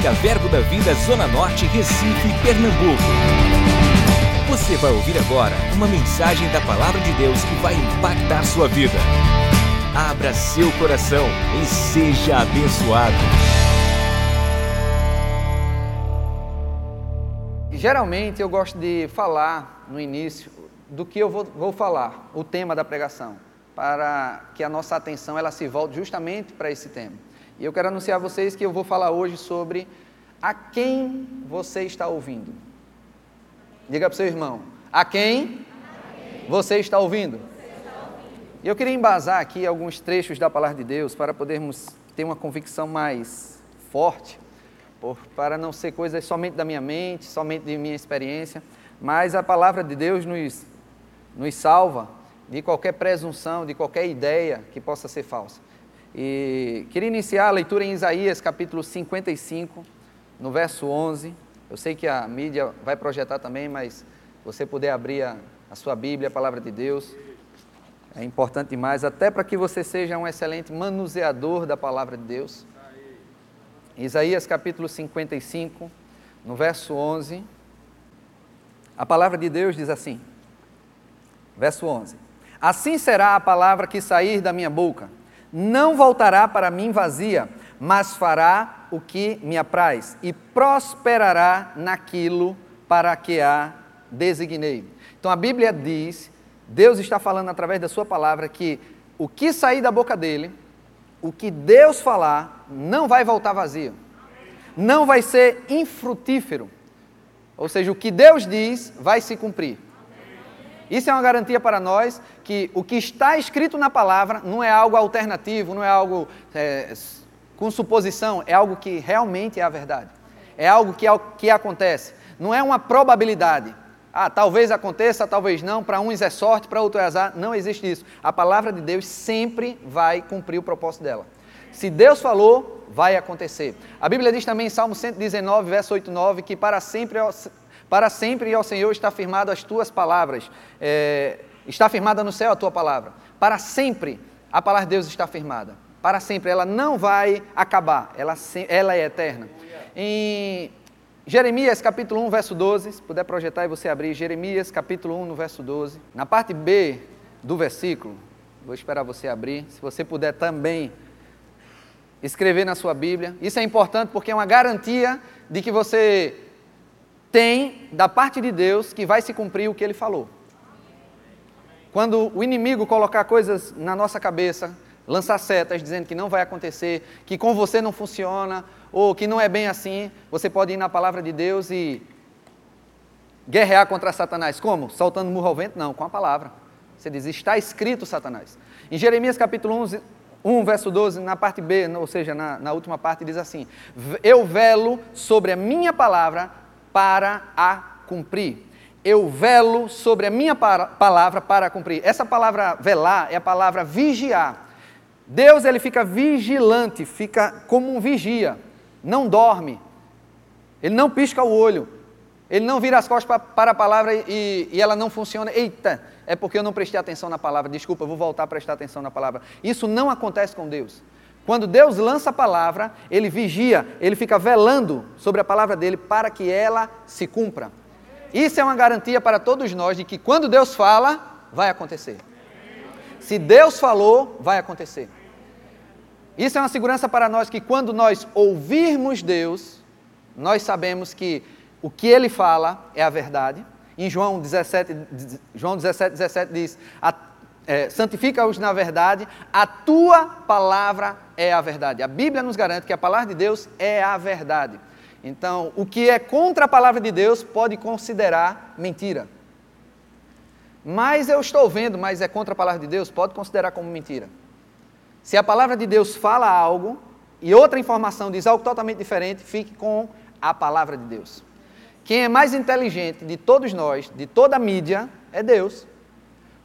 Evangélica Verbo da Vida Zona Norte, Recife, Pernambuco. Você vai ouvir agora uma mensagem da Palavra de Deus que vai impactar sua vida. Abra seu coração e seja abençoado. Geralmente eu gosto de falar no início do que eu vou, vou falar, o tema da pregação, para que a nossa atenção ela se volte justamente para esse tema. E eu quero anunciar a vocês que eu vou falar hoje sobre a quem você está ouvindo. Diga para o seu irmão, a quem, você está ouvindo? E eu queria embasar aqui alguns trechos da palavra de Deus para podermos ter uma convicção mais forte, por, para não ser coisas somente da minha mente, somente de minha experiência, mas a palavra de Deus nos, nos salva de qualquer presunção, de qualquer ideia que possa ser falsa. E queria iniciar a leitura em Isaías capítulo 55, no verso 11. Eu sei que a mídia vai projetar também, mas você puder abrir a, a sua Bíblia, a palavra de Deus, é importante demais, até para que você seja um excelente manuseador da palavra de Deus. Isaías capítulo 55, no verso 11, a palavra de Deus diz assim: verso 11: Assim será a palavra que sair da minha boca não voltará para mim vazia, mas fará o que me apraz e prosperará naquilo para que a designei. Então a Bíblia diz, Deus está falando através da sua palavra que o que sair da boca dele, o que Deus falar, não vai voltar vazio. Não vai ser infrutífero. Ou seja, o que Deus diz vai se cumprir. Isso é uma garantia para nós que o que está escrito na palavra não é algo alternativo, não é algo é, com suposição, é algo que realmente é a verdade. É algo que, que acontece. Não é uma probabilidade. Ah, talvez aconteça, talvez não. Para uns é sorte, para outros é azar. Não existe isso. A palavra de Deus sempre vai cumprir o propósito dela. Se Deus falou, vai acontecer. A Bíblia diz também em Salmo 119, verso 8 9, que para sempre para sempre, ó Senhor, está firmado as tuas palavras. É, está firmada no céu a tua palavra. Para sempre, a palavra de Deus está firmada. Para sempre, ela não vai acabar. Ela, ela é eterna. Em Jeremias capítulo 1, verso 12, se puder projetar e você abrir, Jeremias capítulo 1, no verso 12. Na parte B do versículo, vou esperar você abrir, se você puder também escrever na sua Bíblia. Isso é importante porque é uma garantia de que você tem da parte de Deus que vai se cumprir o que ele falou. Quando o inimigo colocar coisas na nossa cabeça, lançar setas dizendo que não vai acontecer, que com você não funciona, ou que não é bem assim, você pode ir na palavra de Deus e guerrear contra Satanás. Como? Soltando murro ao vento? Não, com a palavra. Você diz, está escrito Satanás. Em Jeremias capítulo 1, 1 verso 12, na parte B, ou seja, na, na última parte, diz assim: Eu velo sobre a minha palavra para a cumprir. Eu velo sobre a minha palavra para cumprir. Essa palavra velar é a palavra vigiar. Deus ele fica vigilante, fica como um vigia, não dorme. Ele não pisca o olho. Ele não vira as costas para a palavra e, e ela não funciona. Eita, é porque eu não prestei atenção na palavra. Desculpa, eu vou voltar a prestar atenção na palavra. Isso não acontece com Deus. Quando Deus lança a palavra, ele vigia, ele fica velando sobre a palavra dele para que ela se cumpra. Isso é uma garantia para todos nós de que quando Deus fala, vai acontecer. Se Deus falou, vai acontecer. Isso é uma segurança para nós que quando nós ouvirmos Deus, nós sabemos que o que ele fala é a verdade. Em João 17, João 17, 17 diz: é, santifica-os na verdade, a tua palavra é a verdade. A Bíblia nos garante que a palavra de Deus é a verdade. Então, o que é contra a palavra de Deus pode considerar mentira. Mas eu estou vendo, mas é contra a palavra de Deus, pode considerar como mentira. Se a palavra de Deus fala algo e outra informação diz algo totalmente diferente, fique com a palavra de Deus. Quem é mais inteligente de todos nós, de toda a mídia, é Deus.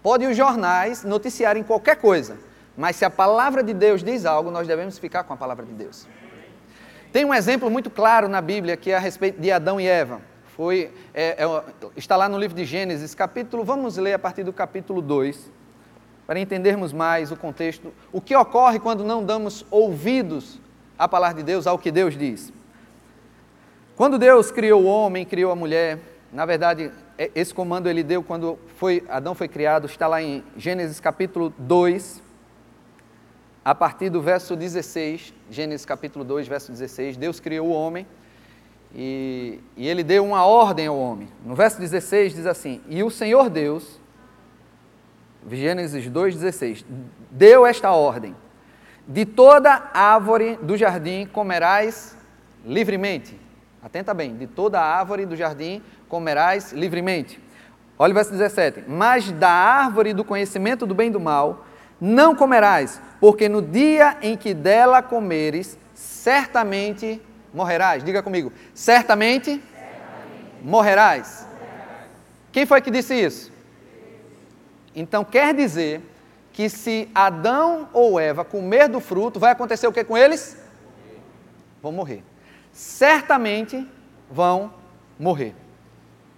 Pode os jornais noticiarem qualquer coisa, mas se a palavra de Deus diz algo, nós devemos ficar com a palavra de Deus. Tem um exemplo muito claro na Bíblia que é a respeito de Adão e Eva. Foi, é, é, está lá no livro de Gênesis, capítulo, vamos ler a partir do capítulo 2, para entendermos mais o contexto, o que ocorre quando não damos ouvidos à palavra de Deus, ao que Deus diz. Quando Deus criou o homem, criou a mulher, na verdade, é, esse comando ele deu quando foi, Adão foi criado, está lá em Gênesis capítulo 2, a partir do verso 16, Gênesis capítulo 2, verso 16, Deus criou o homem e, e ele deu uma ordem ao homem. No verso 16 diz assim: E o Senhor Deus, Gênesis 2, 16, deu esta ordem: De toda árvore do jardim comerás livremente. Atenta bem, de toda árvore do jardim comerás livremente. Olha o verso 17: Mas da árvore do conhecimento do bem e do mal não comerás, porque no dia em que dela comeres, certamente morrerás. Diga comigo, certamente, certamente. Morrerás. morrerás. Quem foi que disse isso? Então quer dizer que se Adão ou Eva comer do fruto, vai acontecer o que com eles? Vão morrer. Certamente vão morrer.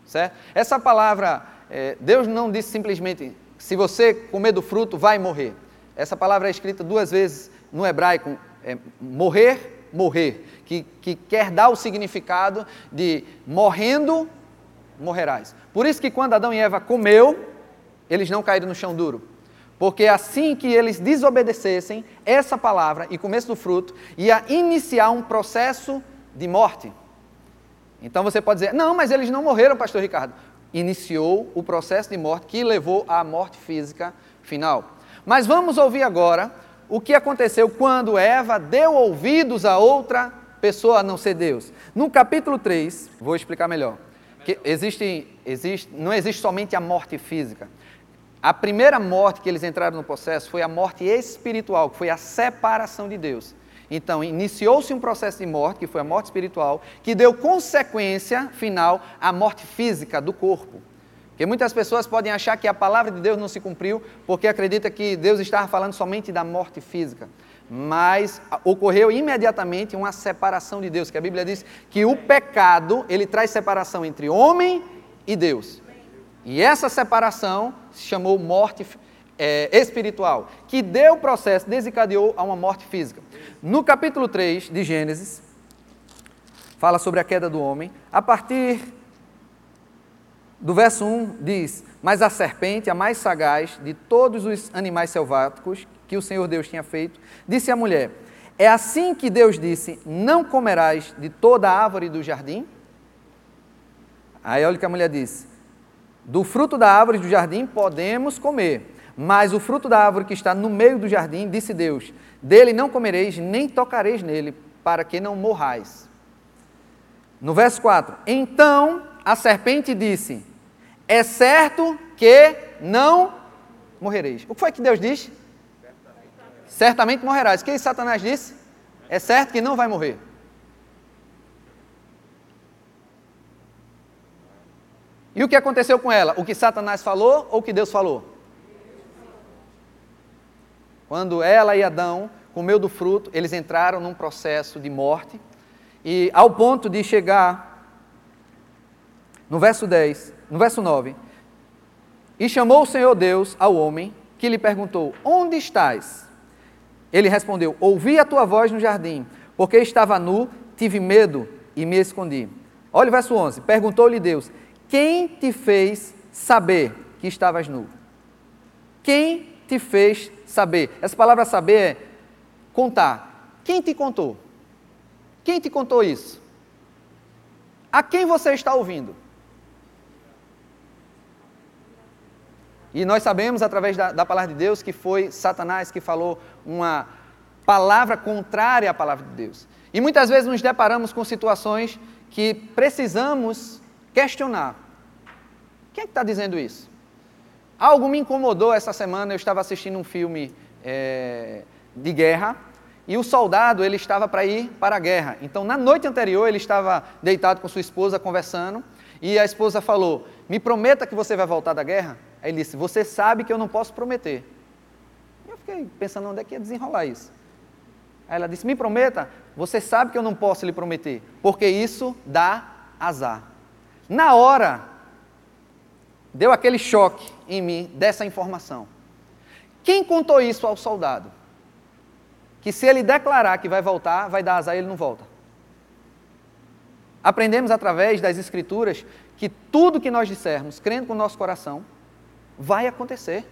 Certo? Essa palavra, é, Deus não disse simplesmente, se você comer do fruto, vai morrer. Essa palavra é escrita duas vezes no hebraico, é, morrer, morrer, que, que quer dar o significado de morrendo, morrerás. Por isso que quando Adão e Eva comeu, eles não caíram no chão duro. Porque assim que eles desobedecessem essa palavra e começo do fruto, ia iniciar um processo de morte. Então você pode dizer, não, mas eles não morreram, pastor Ricardo. Iniciou o processo de morte que levou à morte física final. Mas vamos ouvir agora o que aconteceu quando Eva deu ouvidos a outra pessoa a não ser Deus. No capítulo 3, vou explicar melhor. Que existe, existe, não existe somente a morte física. A primeira morte que eles entraram no processo foi a morte espiritual, que foi a separação de Deus. Então, iniciou-se um processo de morte, que foi a morte espiritual, que deu consequência final à morte física do corpo. Porque muitas pessoas podem achar que a palavra de Deus não se cumpriu porque acredita que Deus estava falando somente da morte física. Mas ocorreu imediatamente uma separação de Deus, que a Bíblia diz que o pecado, ele traz separação entre homem e Deus. E essa separação se chamou morte é, espiritual, que deu o processo, desencadeou a uma morte física. No capítulo 3 de Gênesis, fala sobre a queda do homem. A partir do verso 1 diz: Mas a serpente, a mais sagaz de todos os animais selváticos que o Senhor Deus tinha feito, disse à mulher: É assim que Deus disse: Não comerás de toda a árvore do jardim? Aí olha o que a mulher disse: Do fruto da árvore do jardim podemos comer, mas o fruto da árvore que está no meio do jardim, disse Deus: dele não comereis, nem tocareis nele, para que não morrais. No verso 4: Então a serpente disse: É certo que não morrereis. O que foi que Deus disse? Certamente, Certamente morrerás. O que Satanás disse? É certo que não vai morrer. E o que aconteceu com ela? O que Satanás falou ou o que Deus falou? Quando ela e Adão comeu do fruto, eles entraram num processo de morte, e ao ponto de chegar no verso 10, no verso 9, e chamou o Senhor Deus ao homem, que lhe perguntou: Onde estás? Ele respondeu: Ouvi a tua voz no jardim, porque estava nu, tive medo e me escondi. Olha o verso 11: Perguntou-lhe Deus: Quem te fez saber que estavas nu? Quem te fez saber? Essa palavra saber é contar. Quem te contou? Quem te contou isso? A quem você está ouvindo? E nós sabemos, através da, da, palavra de Deus, que foi Satanás que falou uma palavra contrária à palavra de Deus. E muitas vezes nos deparamos com situações que precisamos questionar. Quem é que está dizendo isso? Algo me incomodou essa semana, eu estava assistindo um filme é, de guerra e o soldado ele estava para ir para a guerra. Então, na noite anterior, ele estava deitado com sua esposa conversando e a esposa falou: Me prometa que você vai voltar da guerra? Aí ele disse: Você sabe que eu não posso prometer. Eu fiquei pensando onde é que ia desenrolar isso. Aí ela disse: Me prometa, você sabe que eu não posso lhe prometer, porque isso dá azar. Na hora, deu aquele choque em mim dessa informação. Quem contou isso ao soldado? Que se ele declarar que vai voltar, vai dar azar e ele não volta. Aprendemos através das Escrituras que tudo que nós dissermos, crendo com o nosso coração, vai acontecer.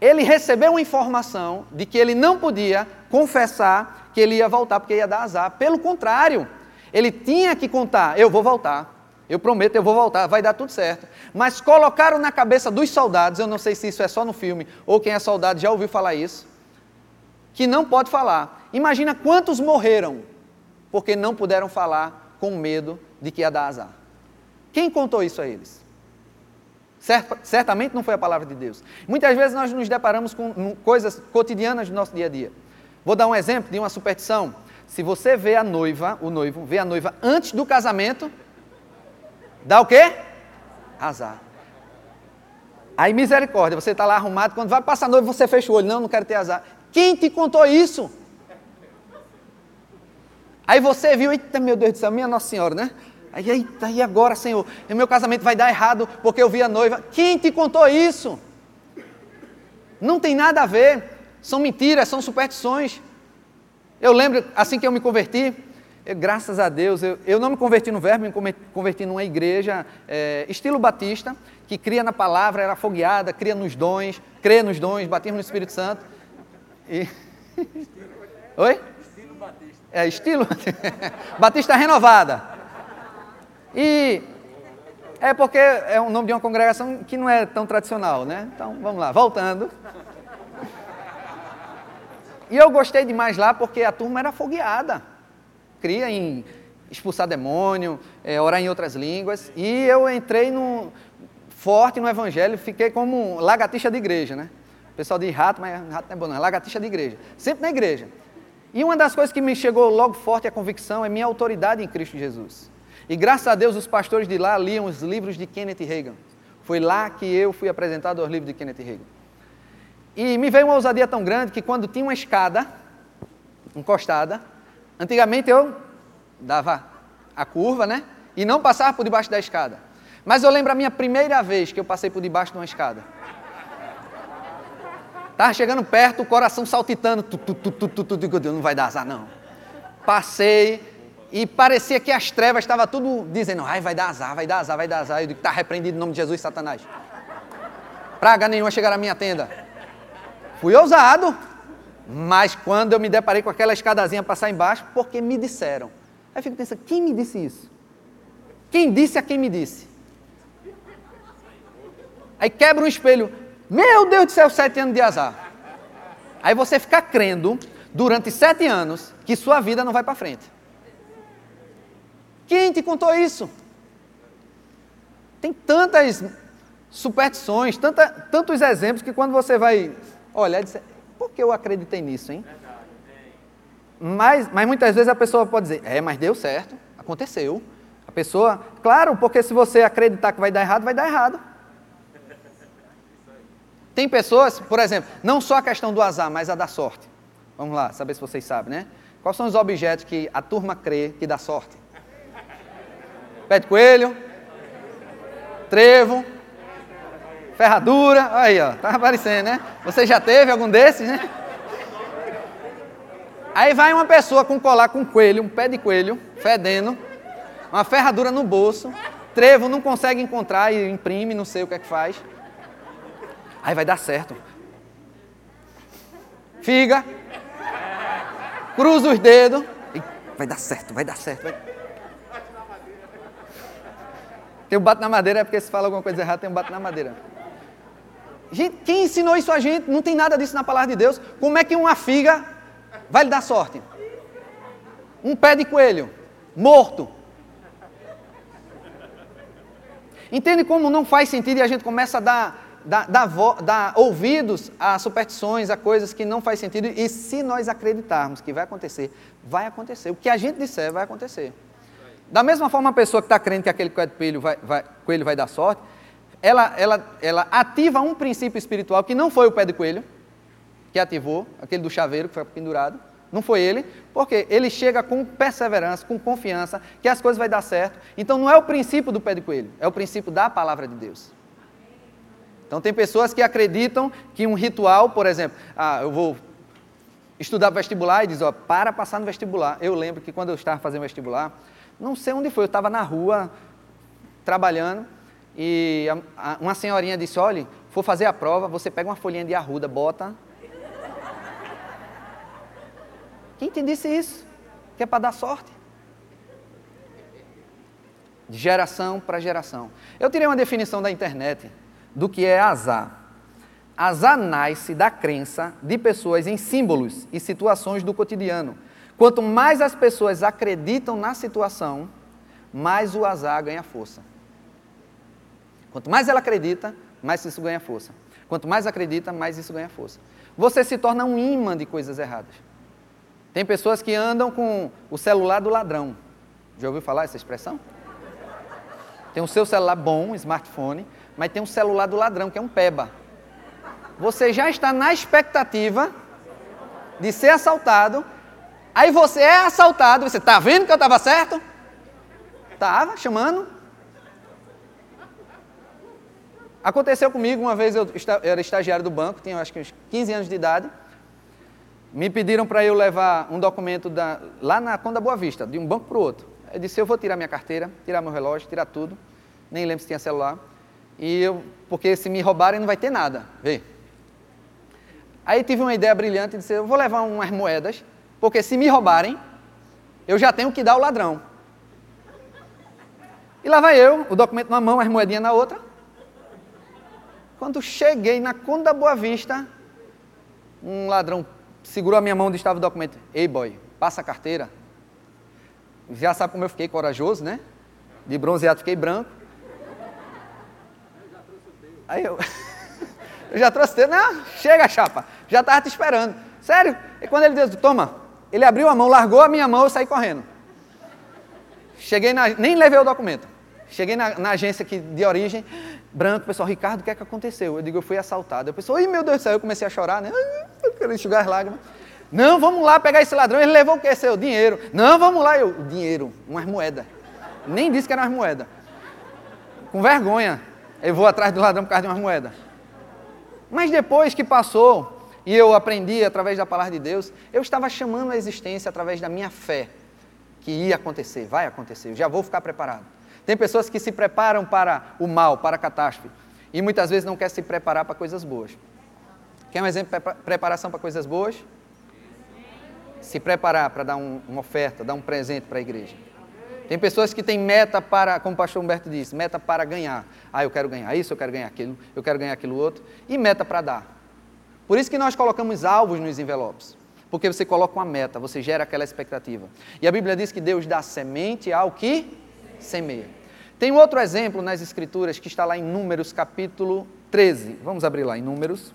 Ele recebeu uma informação de que ele não podia confessar que ele ia voltar porque ia dar azar. Pelo contrário, ele tinha que contar: eu vou voltar. Eu prometo, eu vou voltar, vai dar tudo certo. Mas colocaram na cabeça dos soldados, eu não sei se isso é só no filme ou quem é soldado já ouviu falar isso, que não pode falar. Imagina quantos morreram porque não puderam falar com medo de que ia dar azar. Quem contou isso a eles? Certamente não foi a palavra de Deus. Muitas vezes nós nos deparamos com coisas cotidianas do nosso dia a dia. Vou dar um exemplo de uma superstição. Se você vê a noiva, o noivo, vê a noiva antes do casamento, dá o quê? Azar. Aí misericórdia, você está lá arrumado, quando vai passar a noiva, você fecha o olho, não, não quero ter azar. Quem te contou isso? Aí você viu, eita meu Deus do céu, minha Nossa Senhora, né? Aí, eita, e agora, Senhor? O meu casamento vai dar errado porque eu vi a noiva. Quem te contou isso? Não tem nada a ver. São mentiras, são superstições. Eu lembro, assim que eu me converti, eu, graças a Deus, eu, eu, não me converti no verbo, me converti numa igreja é, estilo batista, que cria na palavra, era fogueada, cria nos dons, crê nos dons, batismo no Espírito Santo. E... Oi? Estilo batista. É, estilo batista renovada. E é porque é o nome de uma congregação que não é tão tradicional, né? Então, vamos lá, voltando. E eu gostei demais lá porque a turma era fogueada. Cria em expulsar demônio, é, orar em outras línguas. E eu entrei no, forte no evangelho, fiquei como lagartixa de igreja, né? O pessoal diz rato, mas rato não é bom não, é lagartixa de igreja. Sempre na igreja. E uma das coisas que me chegou logo forte a convicção é minha autoridade em Cristo Jesus. E graças a Deus os pastores de lá liam os livros de Kenneth Reagan. Foi lá que eu fui apresentado aos livros de Kenneth Reagan. E me veio uma ousadia tão grande que quando tinha uma escada encostada, antigamente eu dava a curva, né? E não passava por debaixo da escada. Mas eu lembro a minha primeira vez que eu passei por debaixo de uma escada. Estava chegando perto, o coração saltitando. Tu, tu, tu, tu, tu, tu, tu, não vai dar azar, não. Passei, e parecia que as trevas estavam tudo dizendo, ai, vai dar azar, vai dar azar, vai dar azar. Eu digo, está repreendido em nome de Jesus, Satanás. Praga nenhuma chegar à minha tenda. Fui ousado, mas quando eu me deparei com aquela escadazinha passar embaixo, porque me disseram. Aí eu fico pensando, quem me disse isso? Quem disse a quem me disse? Aí quebra um espelho. Meu Deus do céu, sete anos de azar. Aí você fica crendo durante sete anos que sua vida não vai para frente. Quem te contou isso? Tem tantas superstições, tanta, tantos exemplos que quando você vai olhar, dizer, por que eu acreditei nisso, hein? Mas, mas muitas vezes a pessoa pode dizer, é, mas deu certo, aconteceu. A pessoa, claro, porque se você acreditar que vai dar errado, vai dar errado. Tem pessoas, por exemplo, não só a questão do azar, mas a da sorte. Vamos lá, saber se vocês sabem, né? Quais são os objetos que a turma crê que dá sorte? Pé de coelho, trevo, ferradura, aí ó, tá aparecendo, né? Você já teve algum desses, né? Aí vai uma pessoa com colar com coelho, um pé de coelho, fedendo, uma ferradura no bolso, trevo não consegue encontrar e imprime, não sei o que é que faz. Aí vai dar certo. Figa, cruza os dedos, e vai dar certo, vai dar certo. Vai... Tem um bate na madeira é porque se fala alguma coisa errada, tem um bate na madeira. Gente, quem ensinou isso a gente? Não tem nada disso na palavra de Deus. Como é que uma figa vai lhe dar sorte? Um pé de coelho, morto. Entende como não faz sentido e a gente começa a dar, dar, dar, dar ouvidos a superstições, a coisas que não faz sentido. E se nós acreditarmos que vai acontecer, vai acontecer. O que a gente disser vai acontecer. Da mesma forma, a pessoa que está crendo que aquele coelho vai, vai, coelho vai dar sorte, ela, ela, ela ativa um princípio espiritual que não foi o pé de coelho que ativou, aquele do chaveiro que foi pendurado, não foi ele, porque ele chega com perseverança, com confiança, que as coisas vão dar certo. Então não é o princípio do pé de coelho, é o princípio da palavra de Deus. Então tem pessoas que acreditam que um ritual, por exemplo, ah, eu vou estudar vestibular e diz, ó, para passar no vestibular. Eu lembro que quando eu estava fazendo vestibular, não sei onde foi, eu estava na rua trabalhando e a, a, uma senhorinha disse, olha, for fazer a prova, você pega uma folhinha de arruda, bota. Quem te disse isso? Que é para dar sorte. De geração para geração. Eu tirei uma definição da internet do que é azar. Azar nasce da crença de pessoas em símbolos e situações do cotidiano. Quanto mais as pessoas acreditam na situação, mais o azar ganha força. Quanto mais ela acredita, mais isso ganha força. Quanto mais acredita, mais isso ganha força. Você se torna um imã de coisas erradas. Tem pessoas que andam com o celular do ladrão. Já ouviu falar essa expressão? Tem o seu celular bom, smartphone, mas tem um celular do ladrão, que é um peba você já está na expectativa de ser assaltado. Aí você é assaltado, você está vendo que eu estava certo? Estava chamando. Aconteceu comigo uma vez, eu era estagiário do banco, tinha acho que uns 15 anos de idade. Me pediram para eu levar um documento da, lá na Conda Boa Vista, de um banco para o outro. Eu disse: eu vou tirar minha carteira, tirar meu relógio, tirar tudo. Nem lembro se tinha celular. E eu, porque se me roubarem não vai ter nada. Vê. Aí tive uma ideia brilhante e disse: eu vou levar umas moedas, porque se me roubarem, eu já tenho que dar o ladrão. E lá vai eu, o documento na mão, as moedinhas na outra. Quando cheguei na Conta da Boa Vista, um ladrão segurou a minha mão onde estava o documento. Ei, boy, passa a carteira. Já sabe como eu fiquei corajoso, né? De bronzeado fiquei branco. Aí eu. eu já trouxe teu. Não, chega, chapa já estava te esperando. Sério? E quando ele disse, toma, ele abriu a mão, largou a minha mão, eu saí correndo. Cheguei na, nem levei o documento. Cheguei na, na agência aqui de origem, branco, pessoal, Ricardo, o que é que aconteceu? Eu digo, eu fui assaltado. Eu pensei, ai meu Deus do céu, eu comecei a chorar, né? Eu queria enxugar as lágrimas. Não, vamos lá pegar esse ladrão. Ele levou o que? Seu dinheiro. Não, vamos lá. Eu, dinheiro, umas moedas. Nem disse que eram umas moedas. Com vergonha. Eu vou atrás do ladrão por causa de umas moedas. Mas depois que passou, e eu aprendi através da palavra de Deus, eu estava chamando a existência através da minha fé, que ia acontecer, vai acontecer, eu já vou ficar preparado. Tem pessoas que se preparam para o mal, para a catástrofe, e muitas vezes não quer se preparar para coisas boas. Quer um exemplo de preparação para coisas boas? Se preparar para dar um, uma oferta, dar um presente para a igreja. Tem pessoas que têm meta para, como o pastor Humberto disse, meta para ganhar. Ah, eu quero ganhar isso, eu quero ganhar aquilo, eu quero ganhar aquilo outro. E meta para dar. Por isso que nós colocamos alvos nos envelopes. Porque você coloca uma meta, você gera aquela expectativa. E a Bíblia diz que Deus dá semente ao que semeia. Tem outro exemplo nas Escrituras que está lá em Números capítulo 13. Vamos abrir lá em Números.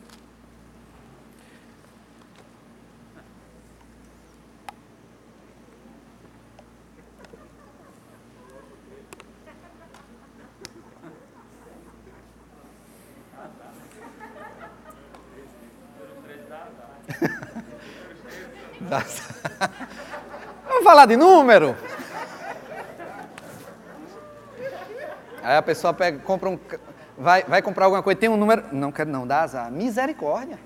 Vamos falar de número? Aí a pessoa pega, compra um. Vai, vai comprar alguma coisa, tem um número. Não quero não, dá azar. Misericórdia.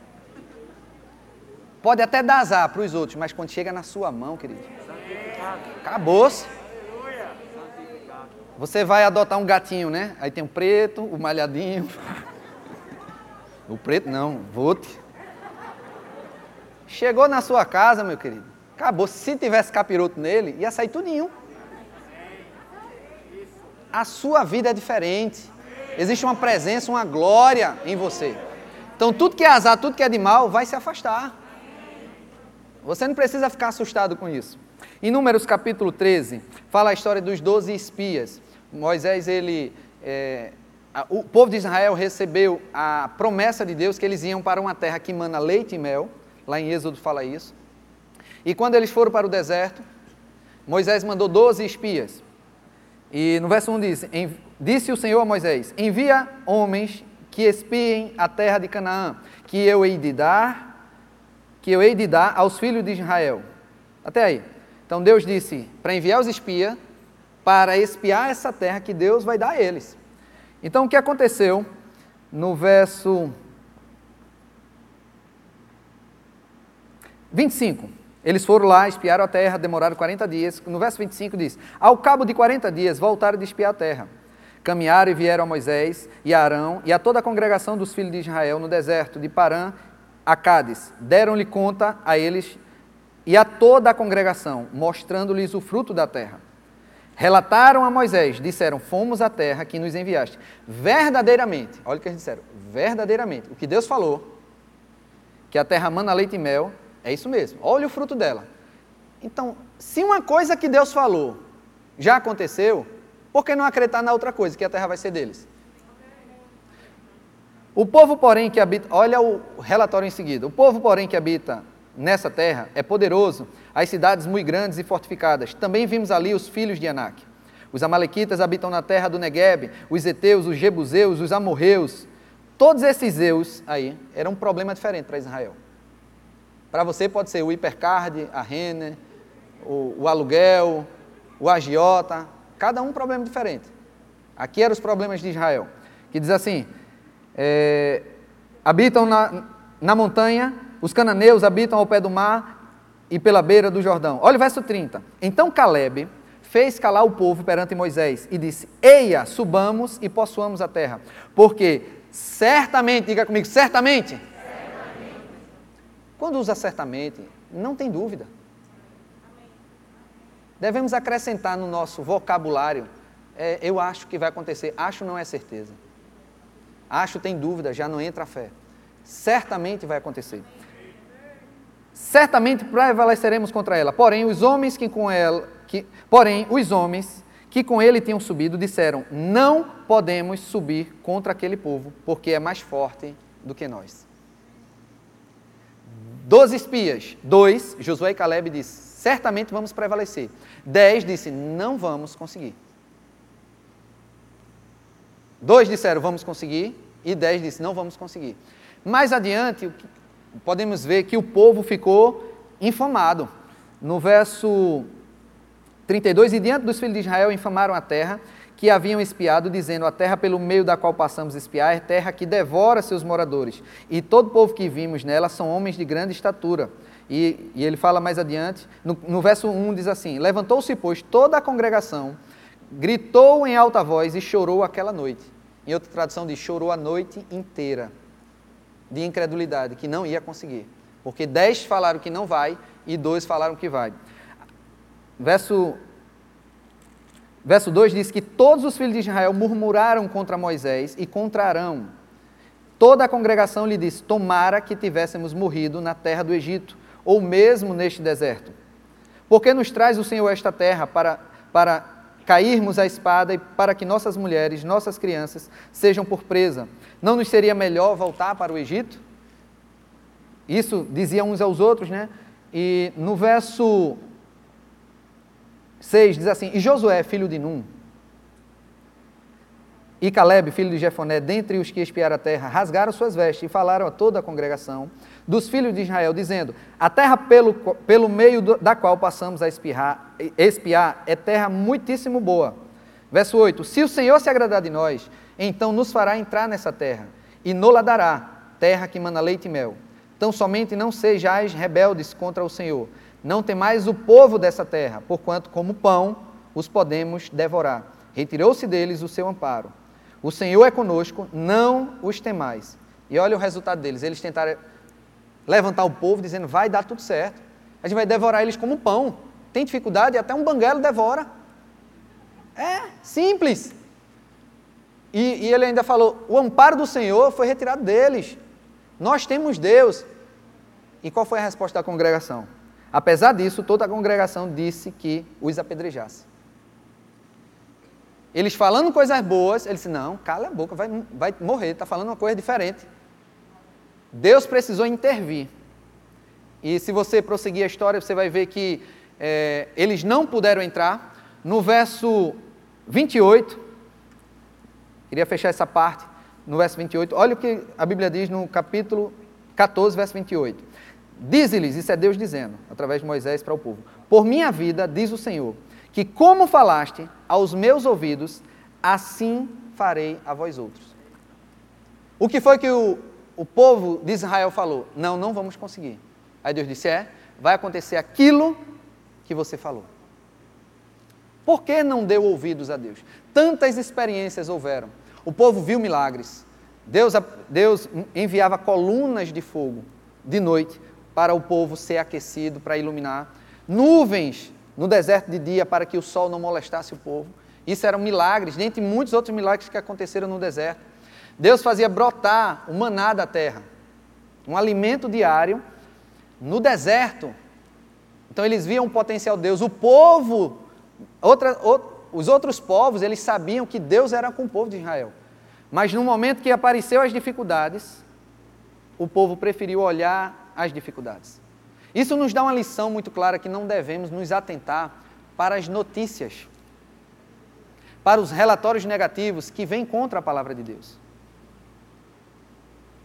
Pode até dar azar para os outros, mas quando chega na sua mão, querido, acabou-se. Você vai adotar um gatinho, né? Aí tem o preto, o malhadinho. O preto não, vote. Chegou na sua casa, meu querido, acabou. Se tivesse capiroto nele, ia sair tudinho. A sua vida é diferente. Existe uma presença, uma glória em você. Então, tudo que é azar, tudo que é de mal, vai se afastar. Você não precisa ficar assustado com isso. Em Números capítulo 13, fala a história dos doze espias. Moisés, ele. É, o povo de Israel recebeu a promessa de Deus que eles iam para uma terra que mana leite e mel. Lá em Êxodo fala isso. E quando eles foram para o deserto, Moisés mandou 12 espias. E no verso 1 diz: Disse o Senhor a Moisés: Envia homens que espiem a terra de Canaã, que eu hei de dar, que eu hei de dar aos filhos de Israel. Até aí. Então Deus disse para enviar os espias para espiar essa terra que Deus vai dar a eles. Então o que aconteceu no verso 25. Eles foram lá, espiaram a terra, demoraram 40 dias. No verso 25 diz: Ao cabo de 40 dias voltaram de espiar a terra. Caminharam e vieram a Moisés e a Arão e a toda a congregação dos filhos de Israel no deserto de Parã a Cádiz. Deram-lhe conta a eles e a toda a congregação, mostrando-lhes o fruto da terra. Relataram a Moisés, disseram: Fomos à terra que nos enviaste. Verdadeiramente, olha o que eles disseram: verdadeiramente, o que Deus falou, que a terra mana leite e mel, é isso mesmo, olha o fruto dela. Então, se uma coisa que Deus falou já aconteceu, por que não acreditar na outra coisa, que a terra vai ser deles? O povo, porém, que habita, olha o relatório em seguida: o povo, porém, que habita nessa terra é poderoso, as cidades muito grandes e fortificadas. Também vimos ali os filhos de Anak. Os amalequitas habitam na terra do Negueb, os eteus, os jebuseus, os amorreus. Todos esses zeus aí eram um problema diferente para Israel. Para você pode ser o hipercard, a Renner, o, o aluguel, o agiota, cada um problema diferente. Aqui eram os problemas de Israel, que diz assim, é, habitam na, na montanha, os cananeus habitam ao pé do mar e pela beira do Jordão. Olha o verso 30. Então Caleb fez calar o povo perante Moisés e disse: Eia, subamos e possuamos a terra, porque certamente, diga comigo, certamente quando usa certamente, não tem dúvida. Devemos acrescentar no nosso vocabulário, é, eu acho que vai acontecer, acho não é certeza. Acho tem dúvida, já não entra a fé. Certamente vai acontecer. Certamente prevaleceremos contra ela. Porém, os homens que com ela, que, porém, os homens que com ele tinham subido disseram: Não podemos subir contra aquele povo, porque é mais forte do que nós. Doze espias, dois, Josué e Caleb disse, certamente vamos prevalecer. Dez disse, não vamos conseguir. Dois disseram, vamos conseguir, e dez disse, não vamos conseguir. Mais adiante, podemos ver que o povo ficou infamado. No verso 32, e diante dos filhos de Israel infamaram a terra, que haviam espiado, dizendo: A terra pelo meio da qual passamos espiar é terra que devora seus moradores, e todo povo que vimos nela são homens de grande estatura. E, e ele fala mais adiante, no, no verso 1 diz assim: Levantou-se, pois, toda a congregação, gritou em alta voz e chorou aquela noite. Em outra tradução diz: chorou a noite inteira, de incredulidade, que não ia conseguir. Porque dez falaram que não vai e dois falaram que vai. Verso Verso 2 diz que todos os filhos de Israel murmuraram contra Moisés e contra Arão. Toda a congregação lhe disse: Tomara que tivéssemos morrido na terra do Egito, ou mesmo neste deserto. Porque nos traz o Senhor esta terra para, para cairmos a espada e para que nossas mulheres, nossas crianças sejam por presa? Não nos seria melhor voltar para o Egito? Isso diziam uns aos outros, né? E no verso 6 diz assim: E Josué, filho de Num, e Caleb, filho de Jefoné, dentre os que espiaram a terra, rasgaram suas vestes e falaram a toda a congregação dos filhos de Israel, dizendo: A terra pelo, pelo meio da qual passamos a espiar, espiar é terra muitíssimo boa. Verso 8: Se o Senhor se agradar de nós, então nos fará entrar nessa terra, e nola dará, terra que mana leite e mel. Tão somente não sejais rebeldes contra o Senhor, não temais o povo dessa terra, porquanto, como pão, os podemos devorar. Retirou-se deles o seu amparo. O Senhor é conosco, não os temais. E olha o resultado deles. Eles tentaram levantar o povo, dizendo: vai dar tudo certo. A gente vai devorar eles como pão. Tem dificuldade, até um banguelo devora. É, simples. E, e ele ainda falou: o amparo do Senhor foi retirado deles. Nós temos Deus. E qual foi a resposta da congregação? Apesar disso, toda a congregação disse que os apedrejasse. Eles falando coisas boas, ele disse: Não, cala a boca, vai, vai morrer, está falando uma coisa diferente. Deus precisou intervir. E se você prosseguir a história, você vai ver que é, eles não puderam entrar. No verso 28, queria fechar essa parte, no verso 28, olha o que a Bíblia diz no capítulo 14, verso 28. Dize-lhes, isso é Deus dizendo, através de Moisés para o povo: Por minha vida, diz o Senhor, que como falaste aos meus ouvidos, assim farei a vós outros. O que foi que o, o povo de Israel falou? Não, não vamos conseguir. Aí Deus disse: É, vai acontecer aquilo que você falou. Por que não deu ouvidos a Deus? Tantas experiências houveram. O povo viu milagres. Deus, Deus enviava colunas de fogo de noite para o povo ser aquecido, para iluminar. Nuvens no deserto de dia para que o sol não molestasse o povo. Isso eram milagres, dentre muitos outros milagres que aconteceram no deserto. Deus fazia brotar o maná da terra, um alimento diário no deserto. Então eles viam o potencial de Deus. O povo, outra, os outros povos, eles sabiam que Deus era com o povo de Israel. Mas no momento que apareceu as dificuldades, o povo preferiu olhar as dificuldades. Isso nos dá uma lição muito clara que não devemos nos atentar para as notícias, para os relatórios negativos que vêm contra a palavra de Deus.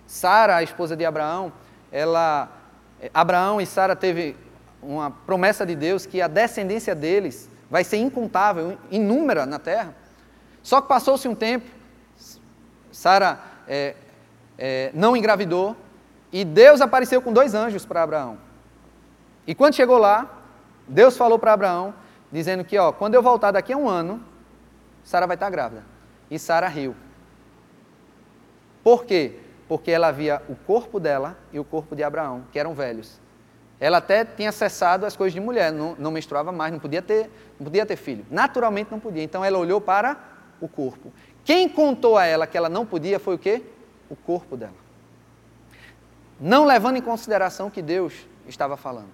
Sara, a esposa de Abraão, ela Abraão e Sara teve uma promessa de Deus que a descendência deles vai ser incontável, inúmera na terra. Só que passou-se um tempo, Sara é, é, não engravidou e Deus apareceu com dois anjos para Abraão. E quando chegou lá, Deus falou para Abraão, dizendo que, ó, quando eu voltar daqui a um ano, Sara vai estar grávida. E Sara riu. Por quê? Porque ela via o corpo dela e o corpo de Abraão, que eram velhos. Ela até tinha cessado as coisas de mulher, não, não menstruava mais, não podia, ter, não podia ter filho. Naturalmente não podia. Então ela olhou para o corpo. Quem contou a ela que ela não podia foi o quê? O corpo dela. Não levando em consideração que Deus estava falando.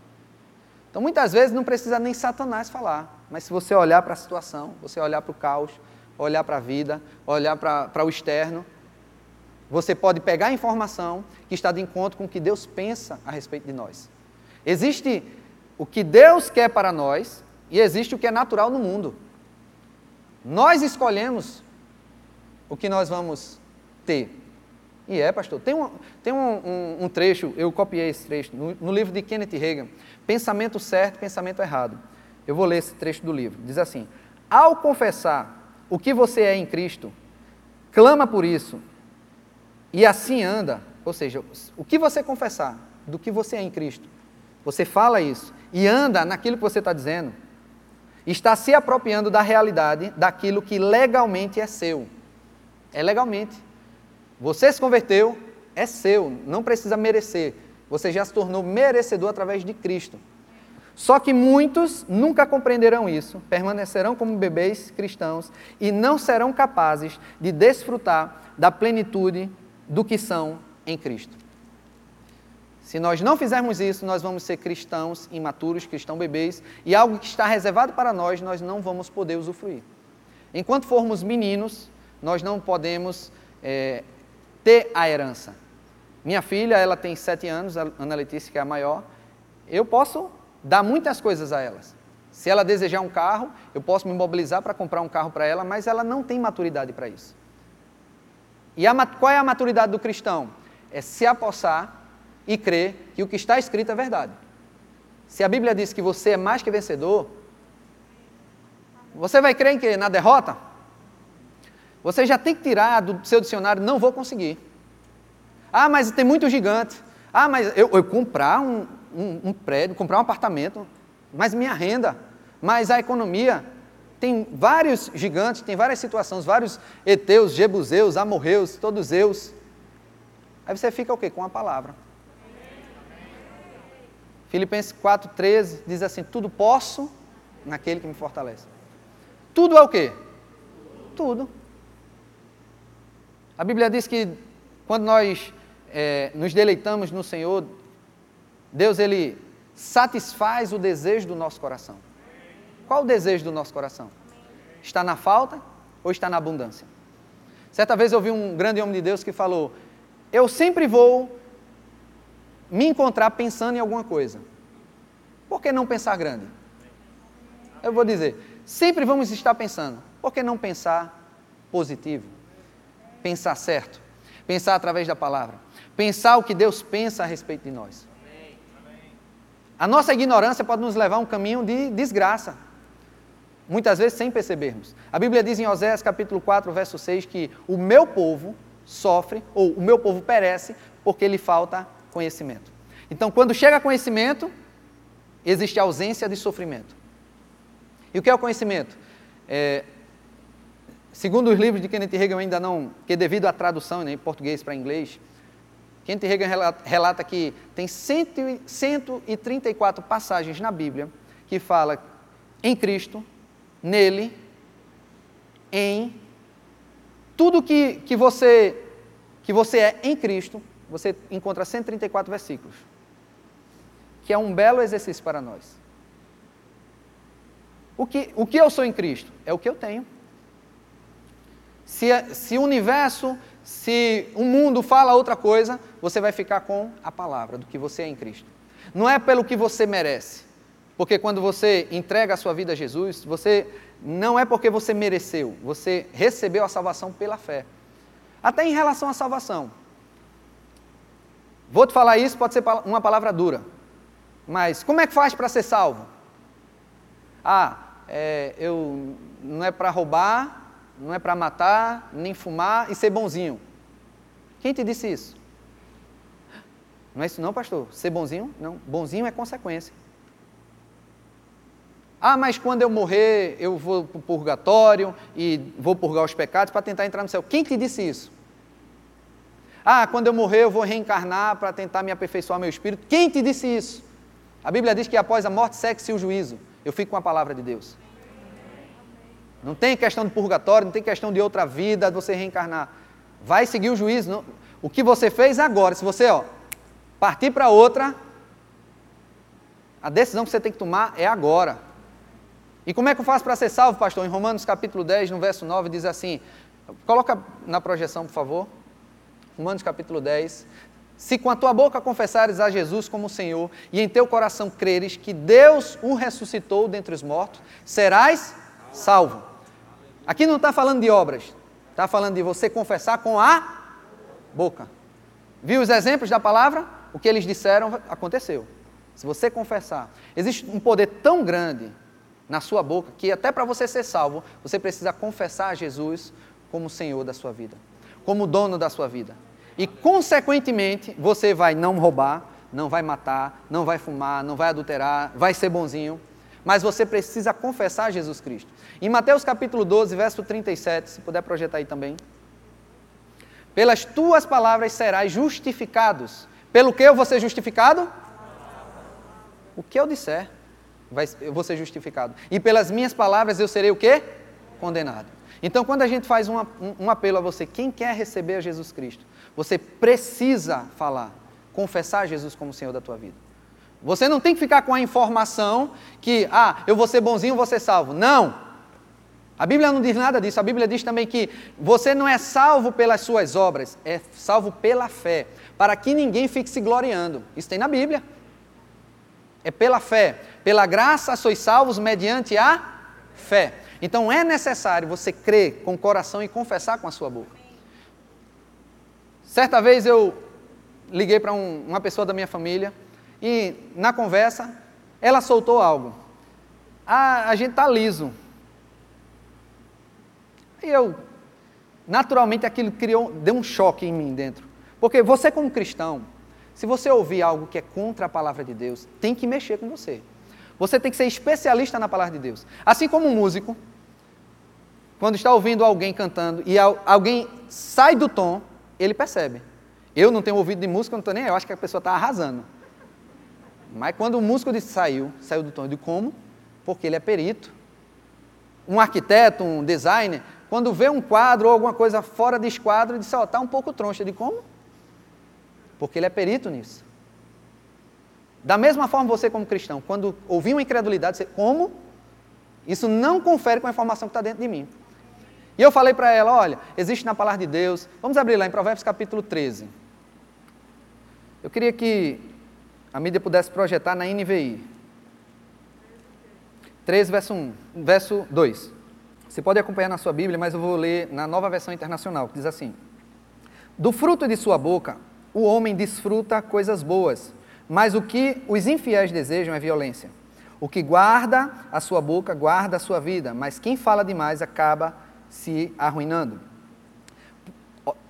Então muitas vezes não precisa nem Satanás falar, mas se você olhar para a situação, você olhar para o caos, olhar para a vida, olhar para o externo, você pode pegar a informação que está de encontro com o que Deus pensa a respeito de nós. Existe o que Deus quer para nós e existe o que é natural no mundo. Nós escolhemos o que nós vamos ter. E é, pastor. Tem um, tem um, um, um trecho, eu copiei esse trecho, no, no, livro de Kenneth Reagan, Pensamento Certo e Pensamento Errado. Eu vou ler esse trecho do livro. Diz assim: Ao confessar o que você é em Cristo, clama por isso, e assim anda. Ou seja, o que você confessar do que você é em Cristo, você fala isso e anda naquilo que você está dizendo, está se apropriando da realidade daquilo que legalmente é seu. É legalmente. Você se converteu, é seu, não precisa merecer. Você já se tornou merecedor através de Cristo. Só que muitos nunca compreenderão isso, permanecerão como bebês cristãos e não serão capazes de desfrutar da plenitude do que são em Cristo. Se nós não fizermos isso, nós vamos ser cristãos imaturos, cristãos bebês, e algo que está reservado para nós, nós não vamos poder usufruir. Enquanto formos meninos, nós não podemos é, ter a herança. Minha filha, ela tem sete anos, a Ana Letícia, que é a maior. Eu posso dar muitas coisas a elas. Se ela desejar um carro, eu posso me mobilizar para comprar um carro para ela, mas ela não tem maturidade para isso. E a, qual é a maturidade do cristão? É se apossar e crer que o que está escrito é verdade. Se a Bíblia diz que você é mais que vencedor, você vai crer em quê? Na derrota? Você já tem que tirar do seu dicionário, não vou conseguir. Ah, mas tem muito gigante. Ah, mas eu, eu comprar um, um, um prédio, comprar um apartamento, mas minha renda, mas a economia, tem vários gigantes, tem várias situações, vários Eteus, Jebuseus, Amorreus, todos eus. Aí você fica o quê? Com a palavra. Filipenses 4,13 diz assim: Tudo posso naquele que me fortalece. Tudo é o quê? Tudo. A Bíblia diz que quando nós é, nos deleitamos no Senhor, Deus ele satisfaz o desejo do nosso coração. Qual o desejo do nosso coração? Está na falta ou está na abundância? Certa vez eu ouvi um grande homem de Deus que falou: Eu sempre vou me encontrar pensando em alguma coisa. Por que não pensar grande? Eu vou dizer: sempre vamos estar pensando. Por que não pensar positivo? Pensar certo, pensar através da palavra, pensar o que Deus pensa a respeito de nós. A nossa ignorância pode nos levar a um caminho de desgraça, muitas vezes sem percebermos. A Bíblia diz em Oséias capítulo 4, verso 6 que o meu povo sofre, ou o meu povo perece, porque lhe falta conhecimento. Então, quando chega conhecimento, existe ausência de sofrimento. E o que é o conhecimento? É, segundo os livros de Kenneth Reagan, ainda não, que devido à tradução né, em português para inglês, Kenneth Reagan relata, relata que tem 134 passagens na Bíblia que fala em Cristo, nele, em tudo que, que, você, que você é em Cristo, você encontra 134 versículos, que é um belo exercício para nós. O que, o que eu sou em Cristo? É o que eu tenho. Se, se o universo, se o mundo fala outra coisa, você vai ficar com a palavra do que você é em Cristo. Não é pelo que você merece. Porque quando você entrega a sua vida a Jesus, você não é porque você mereceu, você recebeu a salvação pela fé. Até em relação à salvação. Vou te falar isso, pode ser uma palavra dura. Mas como é que faz para ser salvo? Ah, é, eu não é para roubar, não é para matar, nem fumar e ser bonzinho. Quem te disse isso? Não é isso não, pastor? Ser bonzinho? Não. Bonzinho é consequência. Ah, mas quando eu morrer, eu vou para o purgatório e vou purgar os pecados para tentar entrar no céu. Quem te disse isso? Ah, quando eu morrer, eu vou reencarnar para tentar me aperfeiçoar meu espírito. Quem te disse isso? A Bíblia diz que após a morte segue-se o juízo. Eu fico com a palavra de Deus. Não tem questão de purgatório, não tem questão de outra vida, de você reencarnar. Vai seguir o juízo. Não. O que você fez agora, se você ó, partir para outra, a decisão que você tem que tomar é agora. E como é que eu faço para ser salvo, pastor? Em Romanos capítulo 10, no verso 9, diz assim: coloca na projeção, por favor. Romanos capítulo 10. Se com a tua boca confessares a Jesus como Senhor e em teu coração creres que Deus o ressuscitou dentre os mortos, serás salvo. Aqui não está falando de obras, está falando de você confessar com a boca. Viu os exemplos da palavra? O que eles disseram aconteceu. Se você confessar, existe um poder tão grande na sua boca que até para você ser salvo, você precisa confessar a Jesus como Senhor da sua vida, como dono da sua vida. E, consequentemente, você vai não roubar, não vai matar, não vai fumar, não vai adulterar, vai ser bonzinho, mas você precisa confessar Jesus Cristo. Em Mateus capítulo 12, verso 37, se puder projetar aí também. Pelas tuas palavras serás justificados. Pelo que eu vou ser justificado? O que eu disser eu vou ser justificado. E pelas minhas palavras eu serei o quê? Condenado. Então, quando a gente faz um, um, um apelo a você, quem quer receber a Jesus Cristo, você precisa falar, confessar Jesus como Senhor da tua vida. Você não tem que ficar com a informação que, ah, eu vou ser bonzinho, vou ser salvo. Não! A Bíblia não diz nada disso. A Bíblia diz também que você não é salvo pelas suas obras, é salvo pela fé, para que ninguém fique se gloriando. Isso tem na Bíblia. É pela fé. Pela graça sois salvos mediante a fé. Então é necessário você crer com o coração e confessar com a sua boca. Certa vez eu liguei para um, uma pessoa da minha família e na conversa ela soltou algo. Ah, a gente está liso. E eu, naturalmente, aquilo criou, deu um choque em mim dentro. Porque você, como cristão, se você ouvir algo que é contra a palavra de Deus, tem que mexer com você. Você tem que ser especialista na palavra de Deus. Assim como um músico, quando está ouvindo alguém cantando e alguém sai do tom, ele percebe. Eu não tenho ouvido de música, não estou nem eu acho que a pessoa está arrasando. Mas quando o músico disse, saiu, saiu do tom, de como? Porque ele é perito. Um arquiteto, um designer, quando vê um quadro ou alguma coisa fora de esquadro, diz, ó, oh, está um pouco troncha. De como? Porque ele é perito nisso. Da mesma forma, você, como cristão, quando ouvir uma incredulidade, você, como? Isso não confere com a informação que está dentro de mim. E eu falei para ela: olha, existe na palavra de Deus. Vamos abrir lá em Provérbios capítulo 13. Eu queria que a mídia pudesse projetar na NVI. 13, verso 1, verso 2. Você pode acompanhar na sua Bíblia, mas eu vou ler na nova versão internacional, que diz assim: Do fruto de sua boca o homem desfruta coisas boas mas o que os infiéis desejam é violência. O que guarda a sua boca, guarda a sua vida, mas quem fala demais acaba se arruinando.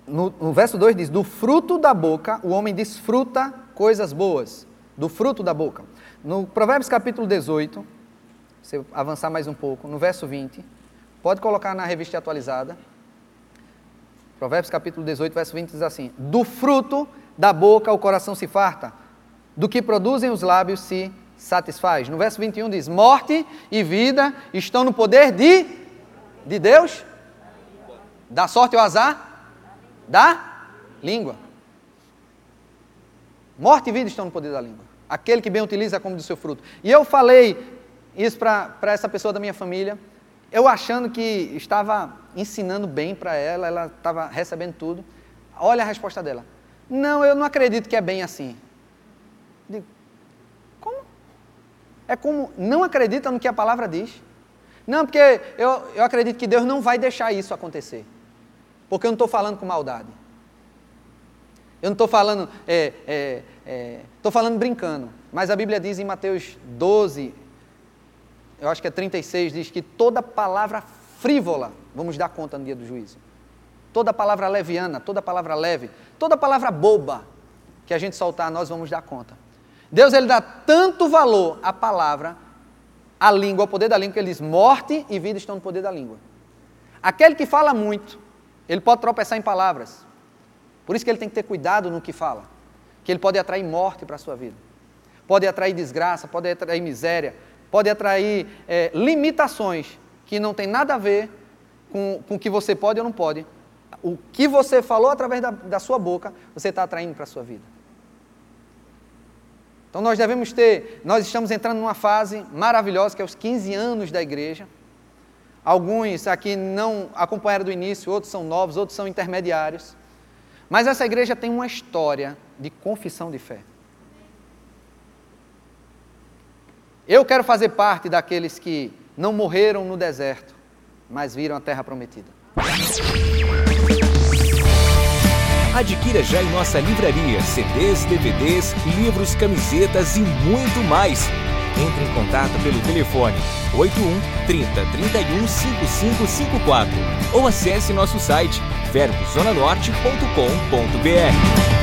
No, no verso 2 diz: Do fruto da boca o homem desfruta coisas boas. do fruto da boca. No Provérbios capítulo 18, você avançar mais um pouco, no verso 20, pode colocar na revista atualizada. Provérbios capítulo 18, verso 20 diz assim: Do fruto da boca o coração se farta, do que produzem os lábios se satisfaz. No verso 21 diz: Morte e vida estão no poder de, de Deus. Da sorte ou azar? Da língua. Morte e vida estão no poder da língua. Aquele que bem utiliza como do seu fruto. E eu falei isso para essa pessoa da minha família, eu achando que estava ensinando bem para ela, ela estava recebendo tudo. Olha a resposta dela. Não, eu não acredito que é bem assim. Digo, como? É como não acredita no que a palavra diz. Não, porque eu, eu acredito que Deus não vai deixar isso acontecer. Porque eu não estou falando com maldade. Eu não estou falando, estou é, é, é, falando brincando. Mas a Bíblia diz em Mateus 12, eu acho que é 36, diz que toda palavra frívola vamos dar conta no dia do juízo. Toda palavra leviana, toda palavra leve, toda palavra boba que a gente soltar, nós vamos dar conta. Deus ele dá tanto valor à palavra, à língua, ao poder da língua, que ele diz: morte e vida estão no poder da língua. Aquele que fala muito, ele pode tropeçar em palavras. Por isso que ele tem que ter cuidado no que fala, que ele pode atrair morte para a sua vida, pode atrair desgraça, pode atrair miséria, pode atrair é, limitações que não tem nada a ver com, com o que você pode ou não pode. O que você falou através da, da sua boca, você está atraindo para a sua vida. Então nós devemos ter, nós estamos entrando numa fase maravilhosa, que é os 15 anos da igreja. Alguns aqui não acompanharam do início, outros são novos, outros são intermediários. Mas essa igreja tem uma história de confissão de fé. Eu quero fazer parte daqueles que não morreram no deserto, mas viram a terra prometida. Adquira já em nossa livraria CDs, DVDs, livros, camisetas e muito mais. Entre em contato pelo telefone 81 30 31 5554 ou acesse nosso site verbozonanorte.com.br.